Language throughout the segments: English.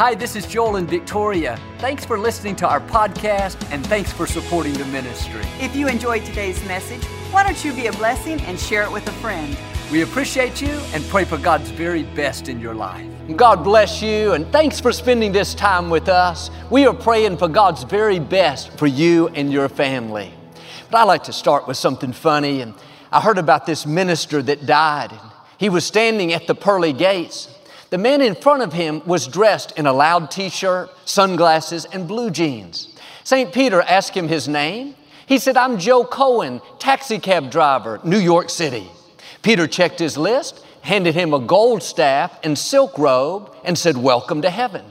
Hi, this is Joel and Victoria. Thanks for listening to our podcast and thanks for supporting the ministry. If you enjoyed today's message, why don't you be a blessing and share it with a friend? We appreciate you and pray for God's very best in your life. God bless you and thanks for spending this time with us. We are praying for God's very best for you and your family. But I like to start with something funny. And I heard about this minister that died. He was standing at the pearly gates. The man in front of him was dressed in a loud t shirt, sunglasses, and blue jeans. St. Peter asked him his name. He said, I'm Joe Cohen, taxi cab driver, New York City. Peter checked his list, handed him a gold staff and silk robe, and said, Welcome to heaven.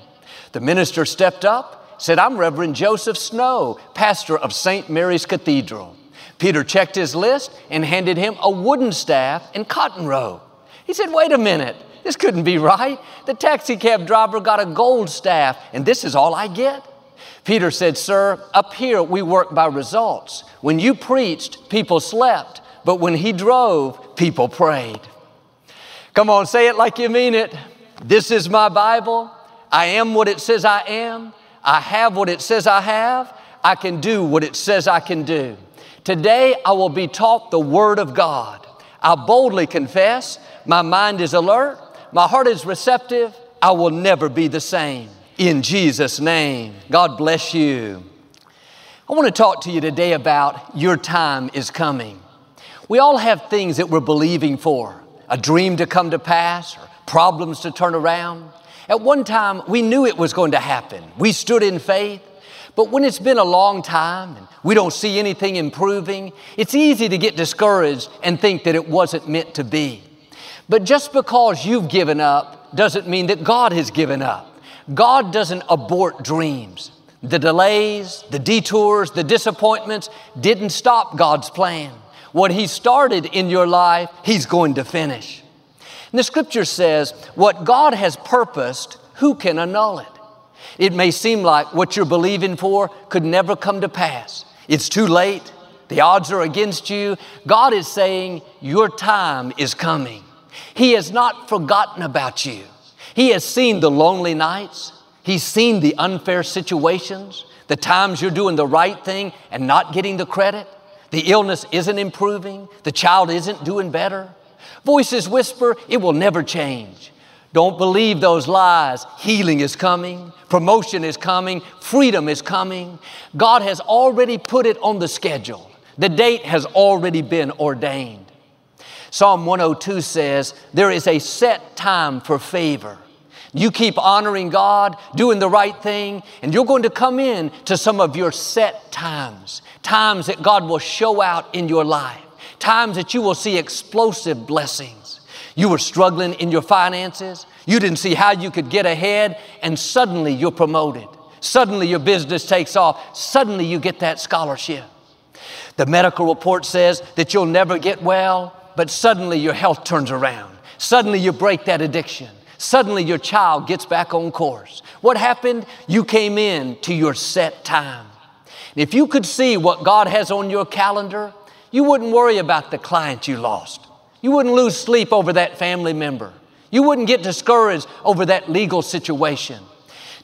The minister stepped up, said, I'm Reverend Joseph Snow, pastor of St. Mary's Cathedral. Peter checked his list and handed him a wooden staff and cotton robe. He said, Wait a minute, this couldn't be right. The taxi cab driver got a gold staff, and this is all I get. Peter said, Sir, up here we work by results. When you preached, people slept, but when he drove, people prayed. Come on, say it like you mean it. This is my Bible. I am what it says I am. I have what it says I have. I can do what it says I can do. Today I will be taught the Word of God. I boldly confess, my mind is alert, my heart is receptive, I will never be the same. In Jesus' name, God bless you. I want to talk to you today about your time is coming. We all have things that we're believing for a dream to come to pass, or problems to turn around. At one time, we knew it was going to happen. We stood in faith. But when it's been a long time and we don't see anything improving, it's easy to get discouraged and think that it wasn't meant to be. But just because you've given up doesn't mean that God has given up. God doesn't abort dreams. The delays, the detours, the disappointments didn't stop God's plan. What He started in your life, He's going to finish. And the scripture says, What God has purposed, who can annul it? It may seem like what you're believing for could never come to pass. It's too late. The odds are against you. God is saying, Your time is coming. He has not forgotten about you. He has seen the lonely nights. He's seen the unfair situations, the times you're doing the right thing and not getting the credit. The illness isn't improving. The child isn't doing better. Voices whisper, it will never change. Don't believe those lies. Healing is coming, promotion is coming, freedom is coming. God has already put it on the schedule. The date has already been ordained. Psalm 102 says, There is a set time for favor. You keep honoring God, doing the right thing, and you're going to come in to some of your set times, times that God will show out in your life, times that you will see explosive blessings. You were struggling in your finances, you didn't see how you could get ahead, and suddenly you're promoted. Suddenly your business takes off, suddenly you get that scholarship. The medical report says that you'll never get well, but suddenly your health turns around. Suddenly you break that addiction. Suddenly your child gets back on course. What happened? You came in to your set time. If you could see what God has on your calendar, you wouldn't worry about the client you lost. You wouldn't lose sleep over that family member. You wouldn't get discouraged over that legal situation.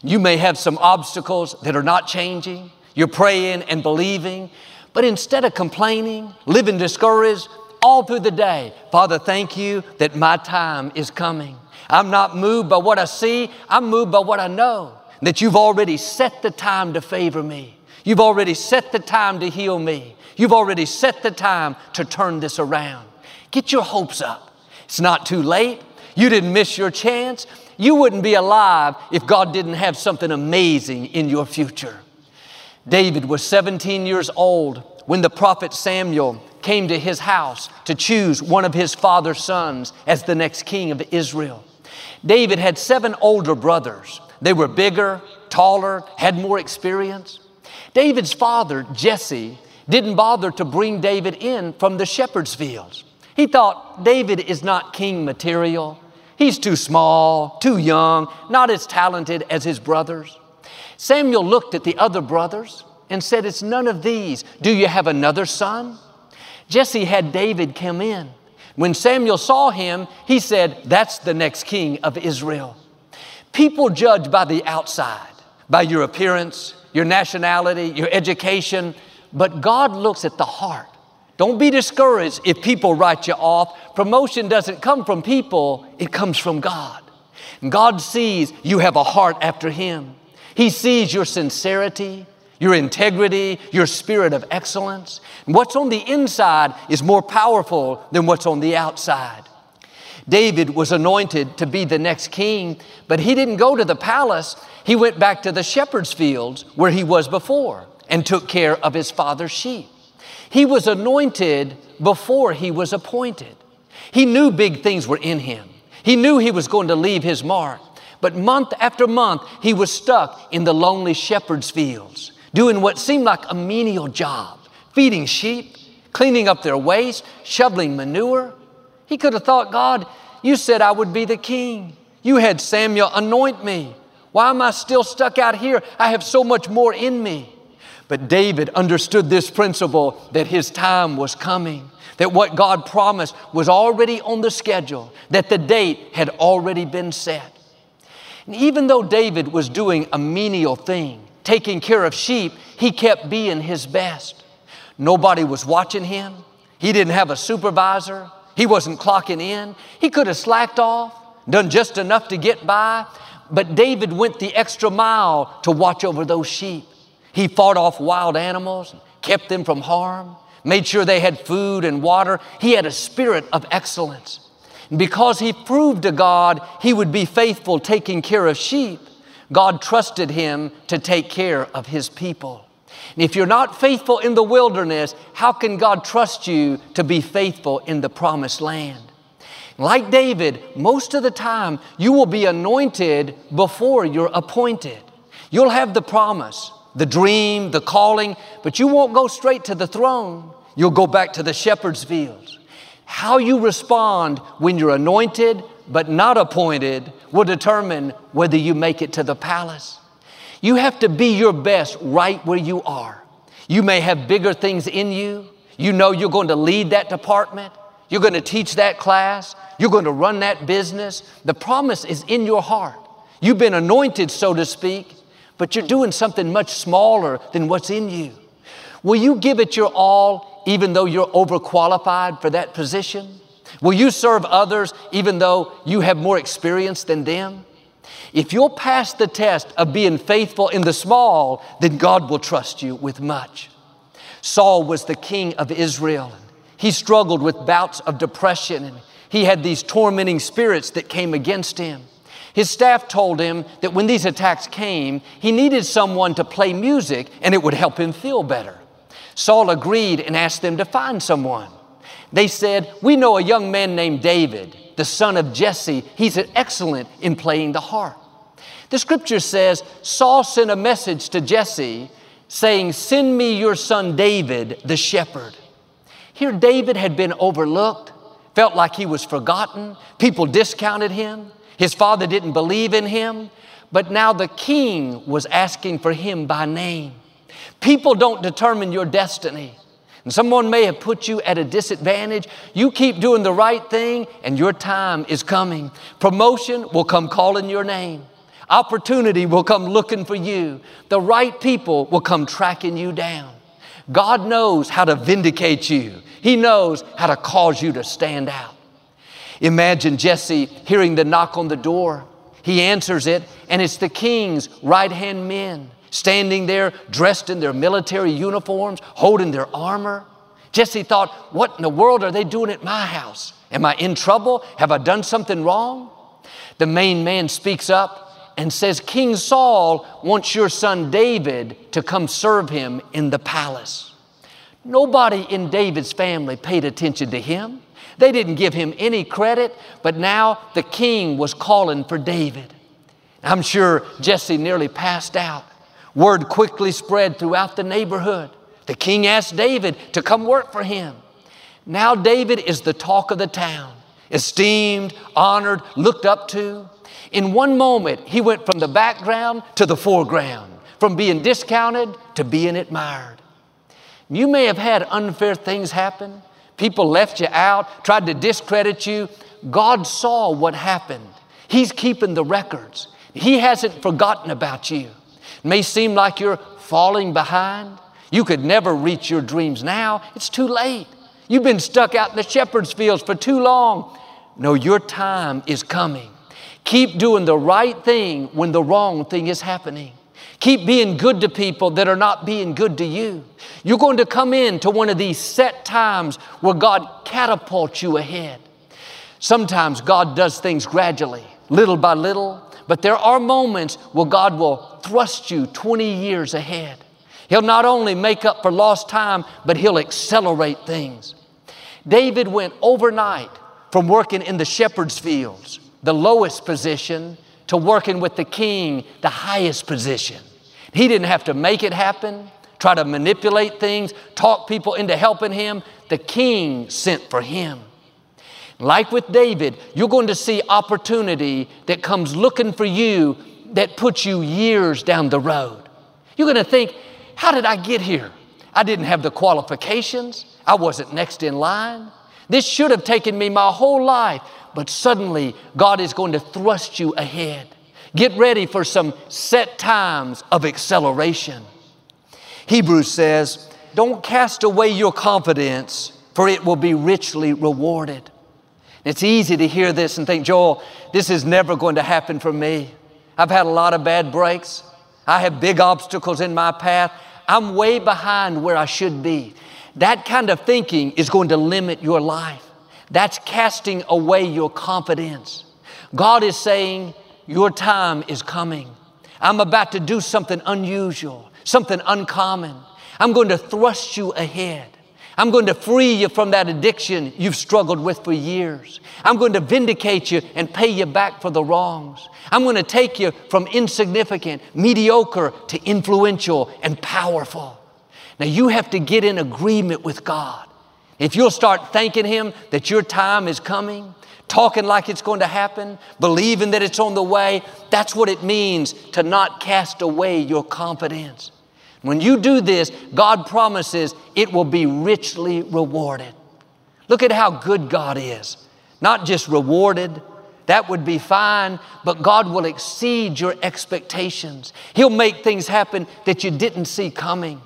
You may have some obstacles that are not changing. You're praying and believing, but instead of complaining, living discouraged all through the day, Father, thank you that my time is coming. I'm not moved by what I see, I'm moved by what I know. That you've already set the time to favor me. You've already set the time to heal me. You've already set the time to turn this around. Get your hopes up. It's not too late. You didn't miss your chance. You wouldn't be alive if God didn't have something amazing in your future. David was 17 years old when the prophet Samuel came to his house to choose one of his father's sons as the next king of Israel. David had seven older brothers. They were bigger, taller, had more experience. David's father, Jesse, didn't bother to bring David in from the shepherd's fields. He thought David is not king material. He's too small, too young, not as talented as his brothers. Samuel looked at the other brothers and said, It's none of these. Do you have another son? Jesse had David come in. When Samuel saw him, he said, That's the next king of Israel. People judge by the outside, by your appearance, your nationality, your education, but God looks at the heart. Don't be discouraged if people write you off. Promotion doesn't come from people, it comes from God. God sees you have a heart after Him. He sees your sincerity, your integrity, your spirit of excellence. And what's on the inside is more powerful than what's on the outside. David was anointed to be the next king, but he didn't go to the palace. He went back to the shepherd's fields where he was before and took care of his father's sheep. He was anointed before he was appointed. He knew big things were in him. He knew he was going to leave his mark. But month after month, he was stuck in the lonely shepherd's fields, doing what seemed like a menial job, feeding sheep, cleaning up their waste, shoveling manure. He could have thought, God, you said I would be the king. You had Samuel anoint me. Why am I still stuck out here? I have so much more in me. But David understood this principle that his time was coming, that what God promised was already on the schedule, that the date had already been set. And even though David was doing a menial thing, taking care of sheep, he kept being his best. Nobody was watching him. He didn't have a supervisor. He wasn't clocking in. He could have slacked off, done just enough to get by, but David went the extra mile to watch over those sheep. He fought off wild animals, kept them from harm, made sure they had food and water. He had a spirit of excellence. And because he proved to God he would be faithful taking care of sheep, God trusted him to take care of his people. And if you're not faithful in the wilderness, how can God trust you to be faithful in the promised land? Like David, most of the time you will be anointed before you're appointed. You'll have the promise, the dream, the calling, but you won't go straight to the throne. You'll go back to the shepherd's fields. How you respond when you're anointed but not appointed will determine whether you make it to the palace. You have to be your best right where you are. You may have bigger things in you. You know you're going to lead that department. You're going to teach that class. You're going to run that business. The promise is in your heart. You've been anointed, so to speak, but you're doing something much smaller than what's in you. Will you give it your all even though you're overqualified for that position? Will you serve others even though you have more experience than them? If you'll pass the test of being faithful in the small, then God will trust you with much. Saul was the king of Israel. He struggled with bouts of depression and he had these tormenting spirits that came against him. His staff told him that when these attacks came, he needed someone to play music and it would help him feel better. Saul agreed and asked them to find someone. They said, We know a young man named David, the son of Jesse. He's excellent in playing the harp. The scripture says Saul sent a message to Jesse saying, Send me your son David, the shepherd. Here, David had been overlooked, felt like he was forgotten. People discounted him. His father didn't believe in him. But now the king was asking for him by name. People don't determine your destiny. And someone may have put you at a disadvantage. You keep doing the right thing, and your time is coming. Promotion will come calling your name. Opportunity will come looking for you. The right people will come tracking you down. God knows how to vindicate you. He knows how to cause you to stand out. Imagine Jesse hearing the knock on the door. He answers it, and it's the king's right hand men standing there dressed in their military uniforms, holding their armor. Jesse thought, What in the world are they doing at my house? Am I in trouble? Have I done something wrong? The main man speaks up and says, King Saul wants your son David to come serve him in the palace. Nobody in David's family paid attention to him. They didn't give him any credit, but now the king was calling for David. I'm sure Jesse nearly passed out. Word quickly spread throughout the neighborhood. The king asked David to come work for him. Now David is the talk of the town, esteemed, honored, looked up to. In one moment, he went from the background to the foreground, from being discounted to being admired. You may have had unfair things happen. People left you out, tried to discredit you. God saw what happened. He's keeping the records. He hasn't forgotten about you. It may seem like you're falling behind. You could never reach your dreams now. It's too late. You've been stuck out in the shepherd's fields for too long. No, your time is coming. Keep doing the right thing when the wrong thing is happening. Keep being good to people that are not being good to you. You're going to come in to one of these set times where God catapults you ahead. Sometimes God does things gradually, little by little, but there are moments where God will thrust you 20 years ahead. He'll not only make up for lost time, but He'll accelerate things. David went overnight from working in the shepherd's fields, the lowest position, to working with the king, the highest position. He didn't have to make it happen, try to manipulate things, talk people into helping him. The king sent for him. Like with David, you're going to see opportunity that comes looking for you that puts you years down the road. You're going to think, how did I get here? I didn't have the qualifications. I wasn't next in line. This should have taken me my whole life, but suddenly God is going to thrust you ahead. Get ready for some set times of acceleration. Hebrews says, Don't cast away your confidence, for it will be richly rewarded. It's easy to hear this and think, Joel, this is never going to happen for me. I've had a lot of bad breaks. I have big obstacles in my path. I'm way behind where I should be. That kind of thinking is going to limit your life. That's casting away your confidence. God is saying, Your time is coming. I'm about to do something unusual, something uncommon. I'm going to thrust you ahead. I'm going to free you from that addiction you've struggled with for years. I'm going to vindicate you and pay you back for the wrongs. I'm going to take you from insignificant, mediocre to influential and powerful. Now you have to get in agreement with God. If you'll start thanking Him that your time is coming, talking like it's going to happen, believing that it's on the way, that's what it means to not cast away your confidence. When you do this, God promises it will be richly rewarded. Look at how good God is. Not just rewarded, that would be fine, but God will exceed your expectations. He'll make things happen that you didn't see coming.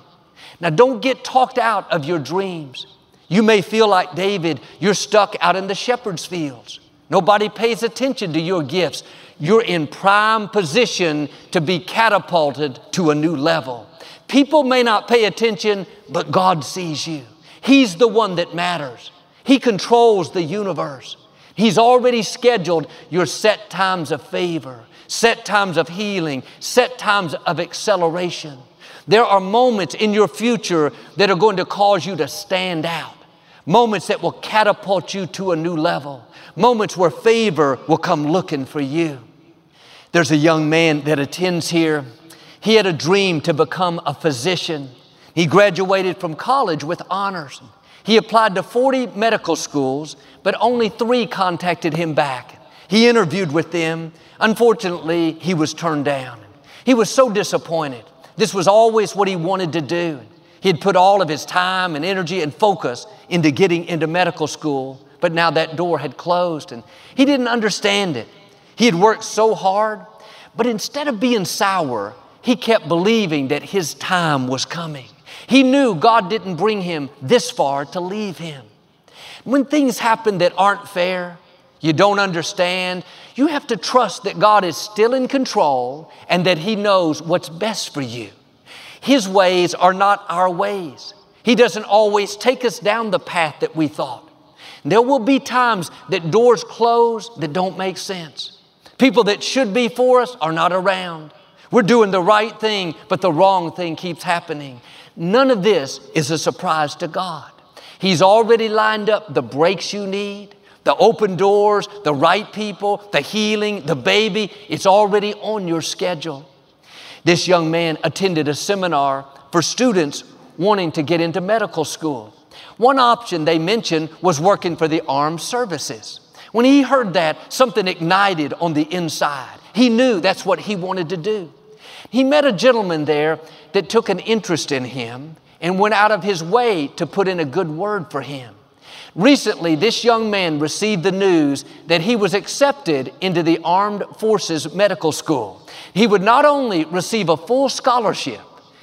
Now, don't get talked out of your dreams. You may feel like David, you're stuck out in the shepherd's fields. Nobody pays attention to your gifts. You're in prime position to be catapulted to a new level. People may not pay attention, but God sees you. He's the one that matters. He controls the universe. He's already scheduled your set times of favor, set times of healing, set times of acceleration. There are moments in your future that are going to cause you to stand out, moments that will catapult you to a new level, moments where favor will come looking for you. There's a young man that attends here. He had a dream to become a physician. He graduated from college with honors. He applied to 40 medical schools, but only three contacted him back. He interviewed with them. Unfortunately, he was turned down. He was so disappointed. This was always what he wanted to do. He had put all of his time and energy and focus into getting into medical school, but now that door had closed and he didn't understand it. He had worked so hard, but instead of being sour, he kept believing that his time was coming. He knew God didn't bring him this far to leave him. When things happen that aren't fair, you don't understand, you have to trust that God is still in control and that He knows what's best for you. His ways are not our ways. He doesn't always take us down the path that we thought. There will be times that doors close that don't make sense. People that should be for us are not around. We're doing the right thing, but the wrong thing keeps happening. None of this is a surprise to God. He's already lined up the breaks you need, the open doors, the right people, the healing, the baby, it's already on your schedule. This young man attended a seminar for students wanting to get into medical school. One option they mentioned was working for the armed services. When he heard that, something ignited on the inside. He knew that's what he wanted to do. He met a gentleman there that took an interest in him and went out of his way to put in a good word for him. Recently, this young man received the news that he was accepted into the Armed Forces Medical School. He would not only receive a full scholarship,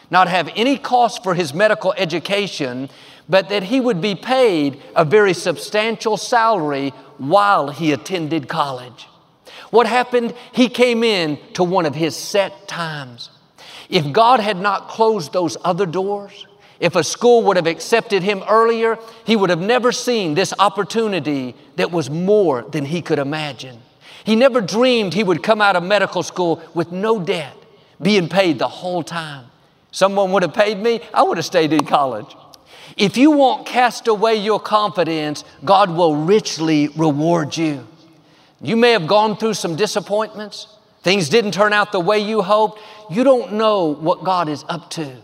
not have any cost for his medical education, but that he would be paid a very substantial salary while he attended college. What happened? He came in to one of his set times. If God had not closed those other doors, if a school would have accepted him earlier, he would have never seen this opportunity that was more than he could imagine. He never dreamed he would come out of medical school with no debt, being paid the whole time. Someone would have paid me, I would have stayed in college. If you won't cast away your confidence, God will richly reward you. You may have gone through some disappointments. Things didn't turn out the way you hoped. You don't know what God is up to.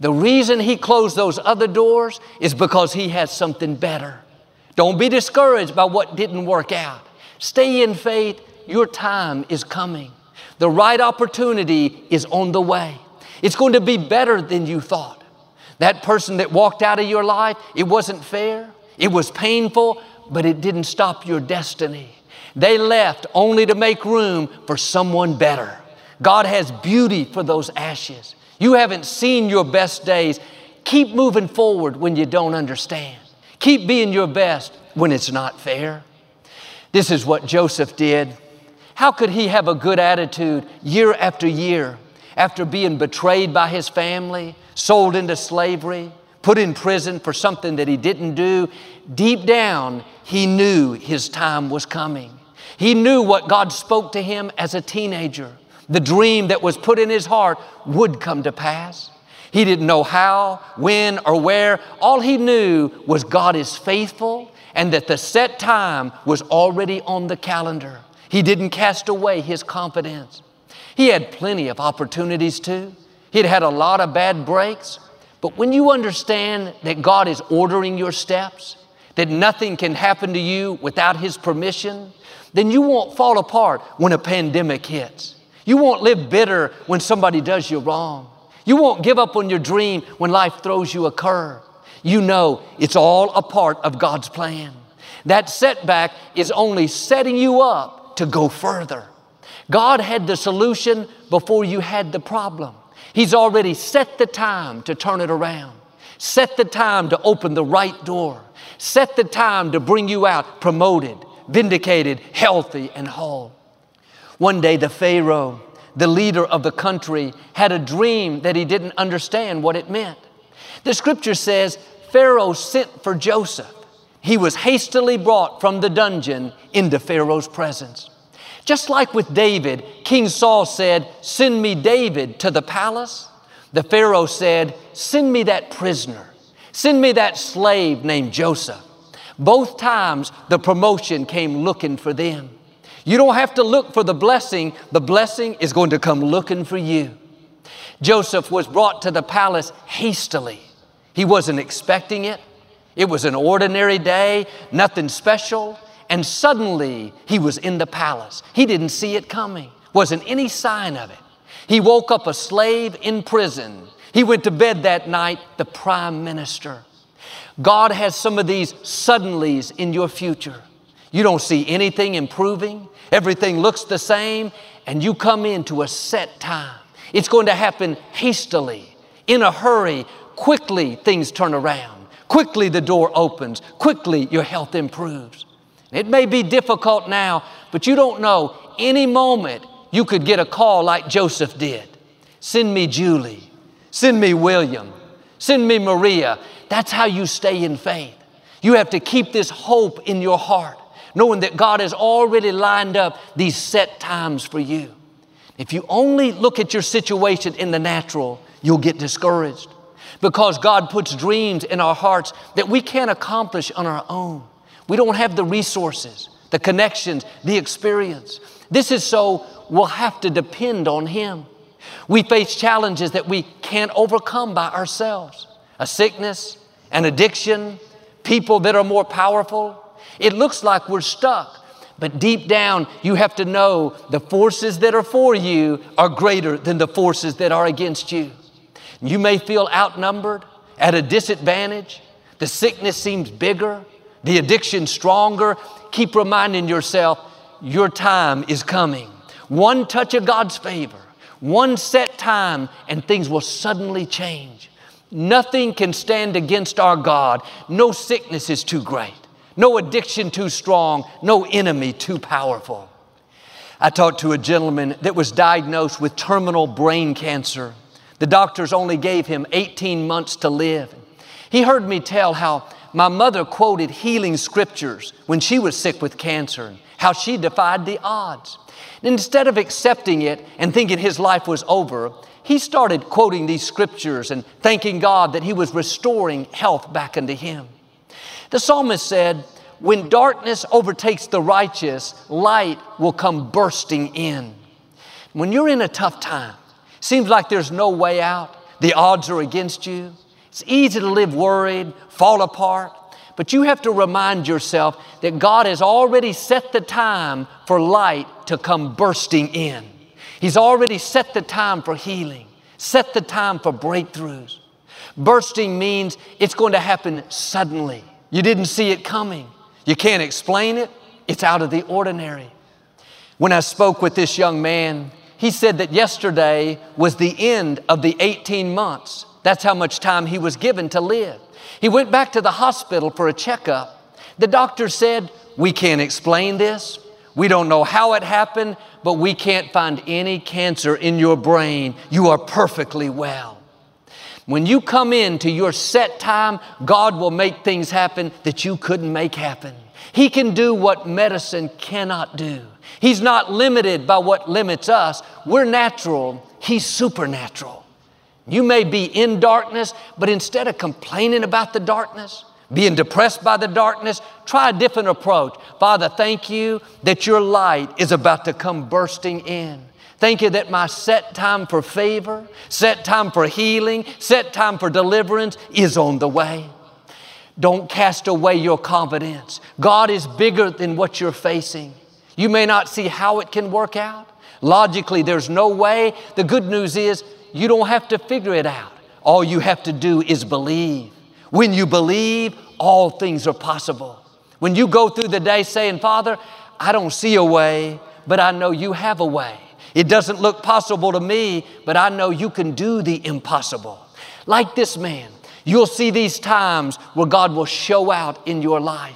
The reason He closed those other doors is because He has something better. Don't be discouraged by what didn't work out. Stay in faith. Your time is coming. The right opportunity is on the way. It's going to be better than you thought. That person that walked out of your life, it wasn't fair, it was painful, but it didn't stop your destiny. They left only to make room for someone better. God has beauty for those ashes. You haven't seen your best days. Keep moving forward when you don't understand. Keep being your best when it's not fair. This is what Joseph did. How could he have a good attitude year after year after being betrayed by his family, sold into slavery, put in prison for something that he didn't do? Deep down, he knew his time was coming. He knew what God spoke to him as a teenager. The dream that was put in his heart would come to pass. He didn't know how, when, or where. All he knew was God is faithful and that the set time was already on the calendar. He didn't cast away his confidence. He had plenty of opportunities too. He'd had a lot of bad breaks. But when you understand that God is ordering your steps, that nothing can happen to you without His permission, then you won't fall apart when a pandemic hits. You won't live bitter when somebody does you wrong. You won't give up on your dream when life throws you a curve. You know it's all a part of God's plan. That setback is only setting you up to go further. God had the solution before you had the problem. He's already set the time to turn it around, set the time to open the right door, set the time to bring you out promoted, vindicated, healthy, and whole. One day, the Pharaoh, the leader of the country, had a dream that he didn't understand what it meant. The scripture says Pharaoh sent for Joseph. He was hastily brought from the dungeon into Pharaoh's presence. Just like with David, King Saul said, Send me David to the palace. The Pharaoh said, Send me that prisoner. Send me that slave named Joseph. Both times the promotion came looking for them. You don't have to look for the blessing, the blessing is going to come looking for you. Joseph was brought to the palace hastily. He wasn't expecting it. It was an ordinary day, nothing special, and suddenly he was in the palace. He didn't see it coming, wasn't any sign of it. He woke up a slave in prison. He went to bed that night, the prime minister. God has some of these suddenlies in your future. You don't see anything improving, everything looks the same, and you come into a set time. It's going to happen hastily, in a hurry, quickly things turn around. Quickly the door opens. Quickly your health improves. It may be difficult now, but you don't know. Any moment you could get a call like Joseph did. Send me Julie. Send me William. Send me Maria. That's how you stay in faith. You have to keep this hope in your heart knowing that God has already lined up these set times for you. If you only look at your situation in the natural, you'll get discouraged because God puts dreams in our hearts that we can't accomplish on our own. We don't have the resources, the connections, the experience. This is so we'll have to depend on Him. We face challenges that we can't overcome by ourselves a sickness, an addiction, people that are more powerful, it looks like we're stuck. But deep down, you have to know the forces that are for you are greater than the forces that are against you. You may feel outnumbered, at a disadvantage. The sickness seems bigger. the addiction stronger, keep reminding yourself your time is coming. One touch of God's favor, one set time, and things will suddenly change. Nothing can stand against our God. No sickness is too great, no addiction too strong, no enemy too powerful. I talked to a gentleman that was diagnosed with terminal brain cancer. The doctors only gave him 18 months to live. He heard me tell how my mother quoted healing scriptures when she was sick with cancer, how she defied the odds. Instead of accepting it and thinking his life was over, he started quoting these scriptures and thanking God that he was restoring health back into him. The psalmist said, When darkness overtakes the righteous, light will come bursting in. When you're in a tough time, seems like there's no way out, the odds are against you, it's easy to live worried, fall apart, but you have to remind yourself that God has already set the time for light to come bursting in. He's already set the time for healing, set the time for breakthroughs. Bursting means it's going to happen suddenly. You didn't see it coming. You can't explain it. It's out of the ordinary. When I spoke with this young man, he said that yesterday was the end of the 18 months that's how much time he was given to live. He went back to the hospital for a checkup. The doctor said, We can't explain this. We don't know how it happened, but we can't find any cancer in your brain. You are perfectly well. When you come into your set time, God will make things happen that you couldn't make happen. He can do what medicine cannot do. He's not limited by what limits us. We're natural, He's supernatural. You may be in darkness, but instead of complaining about the darkness, being depressed by the darkness, try a different approach. Father, thank you that your light is about to come bursting in. Thank you that my set time for favor, set time for healing, set time for deliverance is on the way. Don't cast away your confidence. God is bigger than what you're facing. You may not see how it can work out. Logically, there's no way. The good news is you don't have to figure it out. All you have to do is believe. When you believe, all things are possible. When you go through the day saying, Father, I don't see a way, but I know you have a way. It doesn't look possible to me, but I know you can do the impossible. Like this man, you'll see these times where God will show out in your life.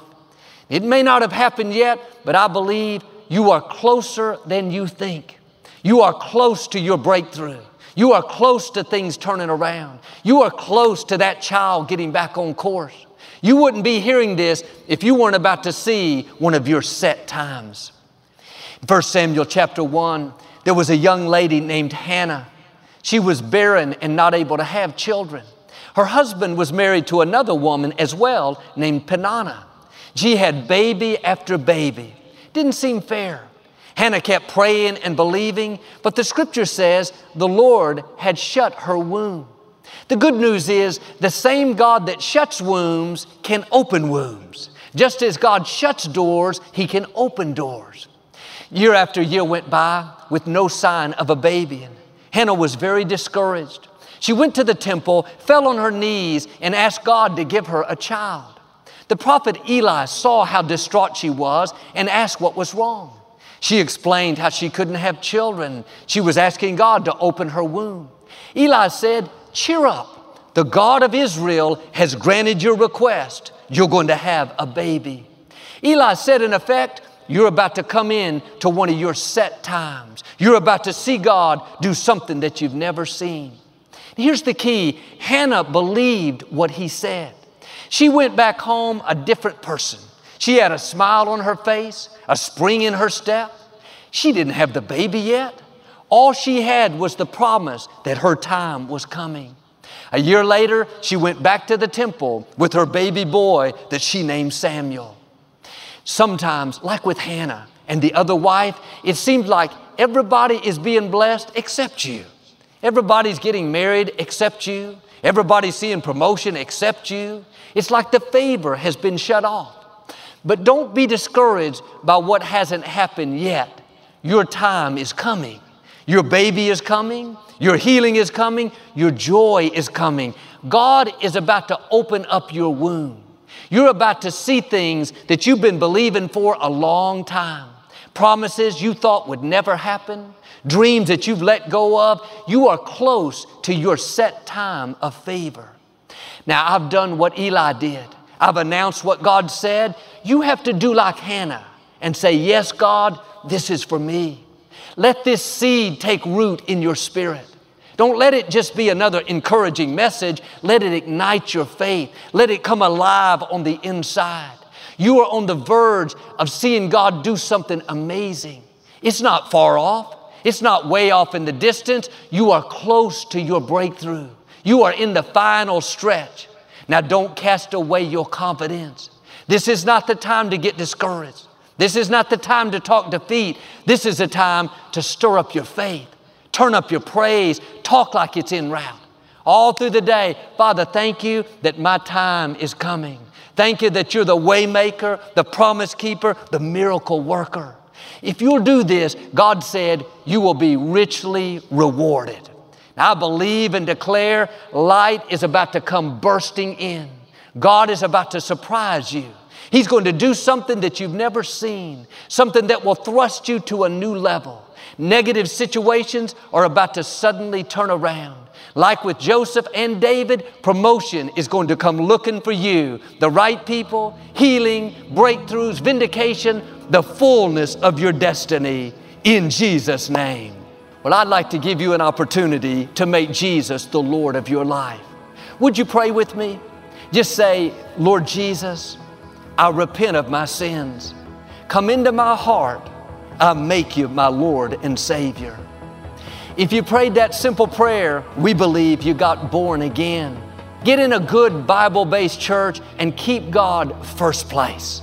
It may not have happened yet, but I believe you are closer than you think. You are close to your breakthrough. You are close to things turning around. You are close to that child getting back on course. You wouldn't be hearing this if you weren't about to see one of your set times. 1 Samuel chapter 1, there was a young lady named Hannah. She was barren and not able to have children. Her husband was married to another woman as well named Peninnah. She had baby after baby. Didn't seem fair. Hannah kept praying and believing, but the scripture says the Lord had shut her womb. The good news is the same God that shuts wombs can open wombs. Just as God shuts doors, He can open doors. Year after year went by with no sign of a baby, and Hannah was very discouraged. She went to the temple, fell on her knees, and asked God to give her a child. The prophet Eli saw how distraught she was and asked what was wrong. She explained how she couldn't have children. She was asking God to open her womb. Eli said, Cheer up. The God of Israel has granted your request. You're going to have a baby. Eli said, in effect, you're about to come in to one of your set times. You're about to see God do something that you've never seen. Here's the key Hannah believed what he said. She went back home a different person. She had a smile on her face, a spring in her step. She didn't have the baby yet. All she had was the promise that her time was coming. A year later, she went back to the temple with her baby boy that she named Samuel. Sometimes, like with Hannah and the other wife, it seems like everybody is being blessed except you. Everybody's getting married except you. Everybody's seeing promotion except you. It's like the favor has been shut off. But don't be discouraged by what hasn't happened yet. Your time is coming. Your baby is coming. Your healing is coming. Your joy is coming. God is about to open up your womb. You're about to see things that you've been believing for a long time. Promises you thought would never happen, dreams that you've let go of. You are close to your set time of favor. Now, I've done what Eli did. I've announced what God said. You have to do like Hannah and say, Yes, God, this is for me. Let this seed take root in your spirit. Don't let it just be another encouraging message. Let it ignite your faith. Let it come alive on the inside. You are on the verge of seeing God do something amazing. It's not far off. It's not way off in the distance. You are close to your breakthrough. You are in the final stretch. Now, don't cast away your confidence. This is not the time to get discouraged. This is not the time to talk defeat. This is the time to stir up your faith. Turn up your praise. Talk like it's in route. All through the day, Father, thank you that my time is coming. Thank you that you're the waymaker, the promise keeper, the miracle worker. If you'll do this, God said, you will be richly rewarded. Now, I believe and declare light is about to come bursting in. God is about to surprise you. He's going to do something that you've never seen, something that will thrust you to a new level. Negative situations are about to suddenly turn around. Like with Joseph and David, promotion is going to come looking for you. The right people, healing, breakthroughs, vindication, the fullness of your destiny in Jesus' name. Well, I'd like to give you an opportunity to make Jesus the Lord of your life. Would you pray with me? Just say, Lord Jesus, I repent of my sins. Come into my heart I make you my Lord and Savior. If you prayed that simple prayer, we believe you got born again. Get in a good Bible based church and keep God first place.